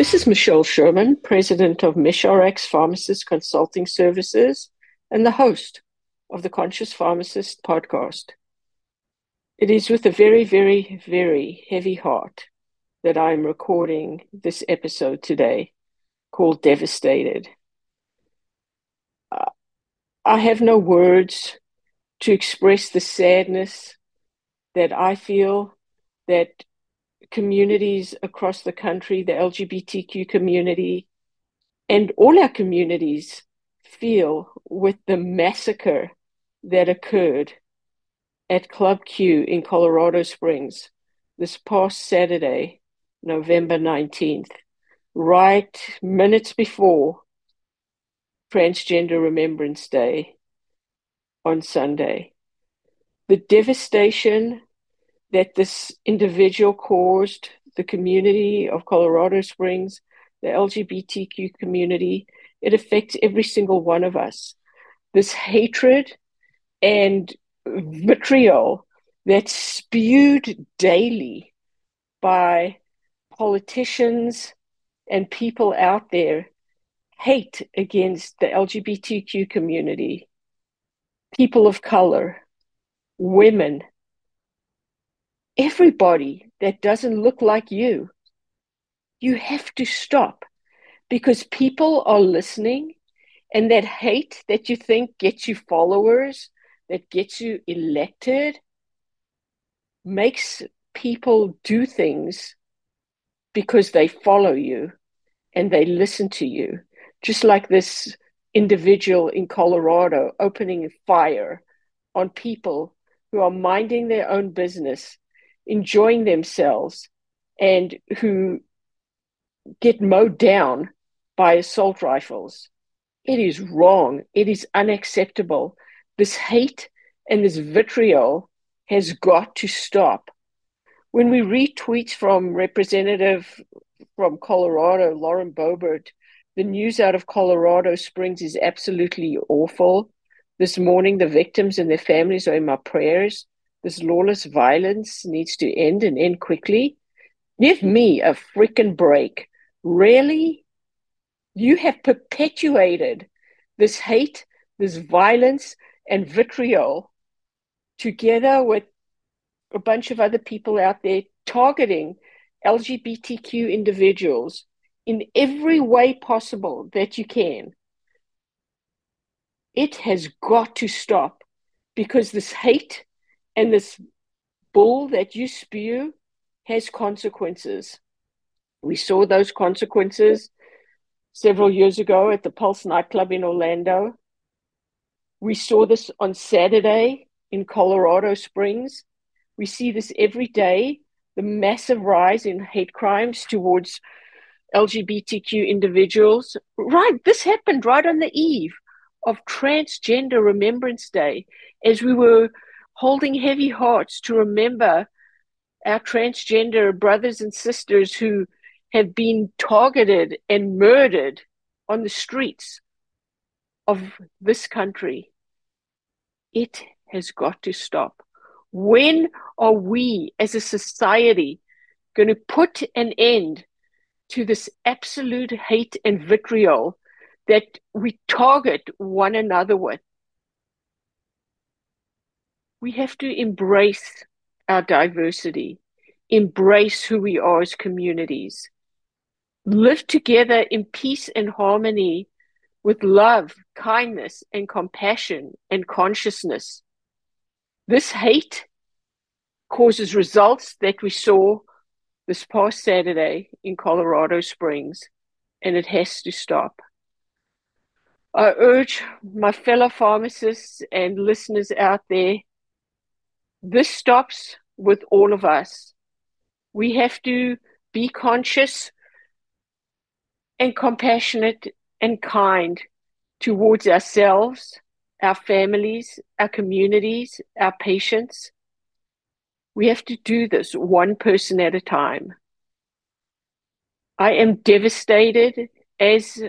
This is Michelle Sherman, president of MishRx Pharmacist Consulting Services and the host of the Conscious Pharmacist podcast. It is with a very, very, very heavy heart that I'm recording this episode today called Devastated. I have no words to express the sadness that I feel that communities across the country, the LGBTQ community, and all our communities feel with the massacre that occurred at Club Q in Colorado Springs this past Saturday, November 19th, right minutes before Transgender Remembrance Day on Sunday. The devastation that this individual caused the community of Colorado Springs, the LGBTQ community. It affects every single one of us. This hatred and vitriol that's spewed daily by politicians and people out there hate against the LGBTQ community, people of color, women, everybody that doesn't look like you. You have to stop because people are listening, and that hate that you think gets you followers, that gets you elected, makes people do things because they follow you and they listen to you. Just like this individual in Colorado opening fire on people who are minding their own business enjoying themselves and who get mowed down by assault rifles. It is wrong. It is unacceptable. This hate and this vitriol has got to stop. When we read tweets from Representative from Colorado, Lauren Boebert, the news out of Colorado Springs is absolutely awful. This morning, the victims and their families are in my prayers. This lawless violence needs to end and end quickly. Give hmm. me a freaking break. Really? You have perpetuated this hate, this violence, and vitriol together with a bunch of other people out there targeting LGBTQ individuals in every way possible that you can. It has got to stop because this hate and this bull that you spew has consequences. We saw those consequences several years ago at the Pulse nightclub in Orlando. We saw this on Saturday in Colorado Springs. We see this every day the massive rise in hate crimes towards LGBTQ individuals. Right, this happened right on the eve of Transgender Remembrance Day as we were holding heavy hearts to remember our transgender brothers and sisters who have been targeted and murdered on the streets of this country. It has got to stop. When are we as a society going to put an end to this absolute hate and vitriol that we target one another with? We have to embrace our diversity, embrace who we are as communities, live together in peace and harmony with love, kindness, and compassion and consciousness. This hate causes results that we saw this past Saturday in Colorado Springs, and it has to stop. I urge my fellow pharmacists and listeners out there this stops with all of us. We have to be conscious and compassionate and kind towards ourselves, our families, our communities, our patients. We have to do this one person at a time. I am devastated as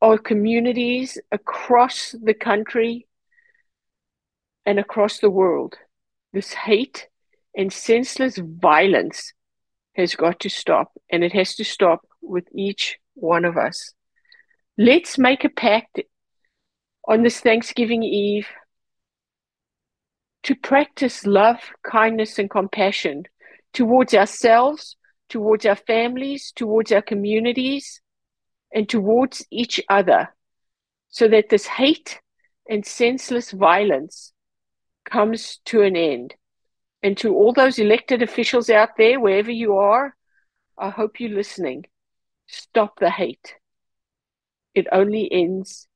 our communities across the country and across the world. This hate and senseless violence has got to stop, and it has to stop with each one of us. Let's make a pact on this Thanksgiving Eve to practice love, kindness, and compassion towards ourselves, towards our families, towards our communities, and towards each other, so that this hate and senseless violence comes to an end. And to all those elected officials out there, wherever you are, I hope you're listening. Stop the hate. It only ends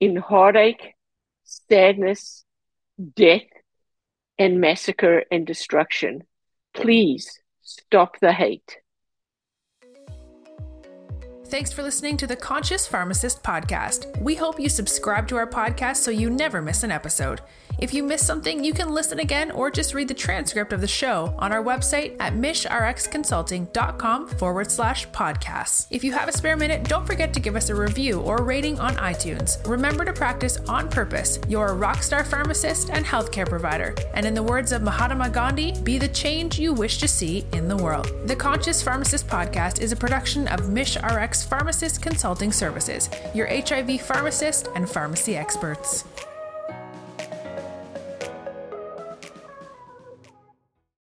in heartache, sadness, death, and massacre and destruction. Please stop the hate. Thanks for listening to the Conscious Pharmacist podcast. We hope you subscribe to our podcast so you never miss an episode. If you miss something, you can listen again or just read the transcript of the show on our website at mishrxconsulting.com forward slash podcasts. If you have a spare minute, don't forget to give us a review or rating on iTunes. Remember to practice on purpose. You're a rockstar pharmacist and healthcare provider. And in the words of Mahatma Gandhi, be the change you wish to see in the world. The Conscious Pharmacist podcast is a production of MishRx Pharmacist Consulting Services, your HIV pharmacist and pharmacy experts.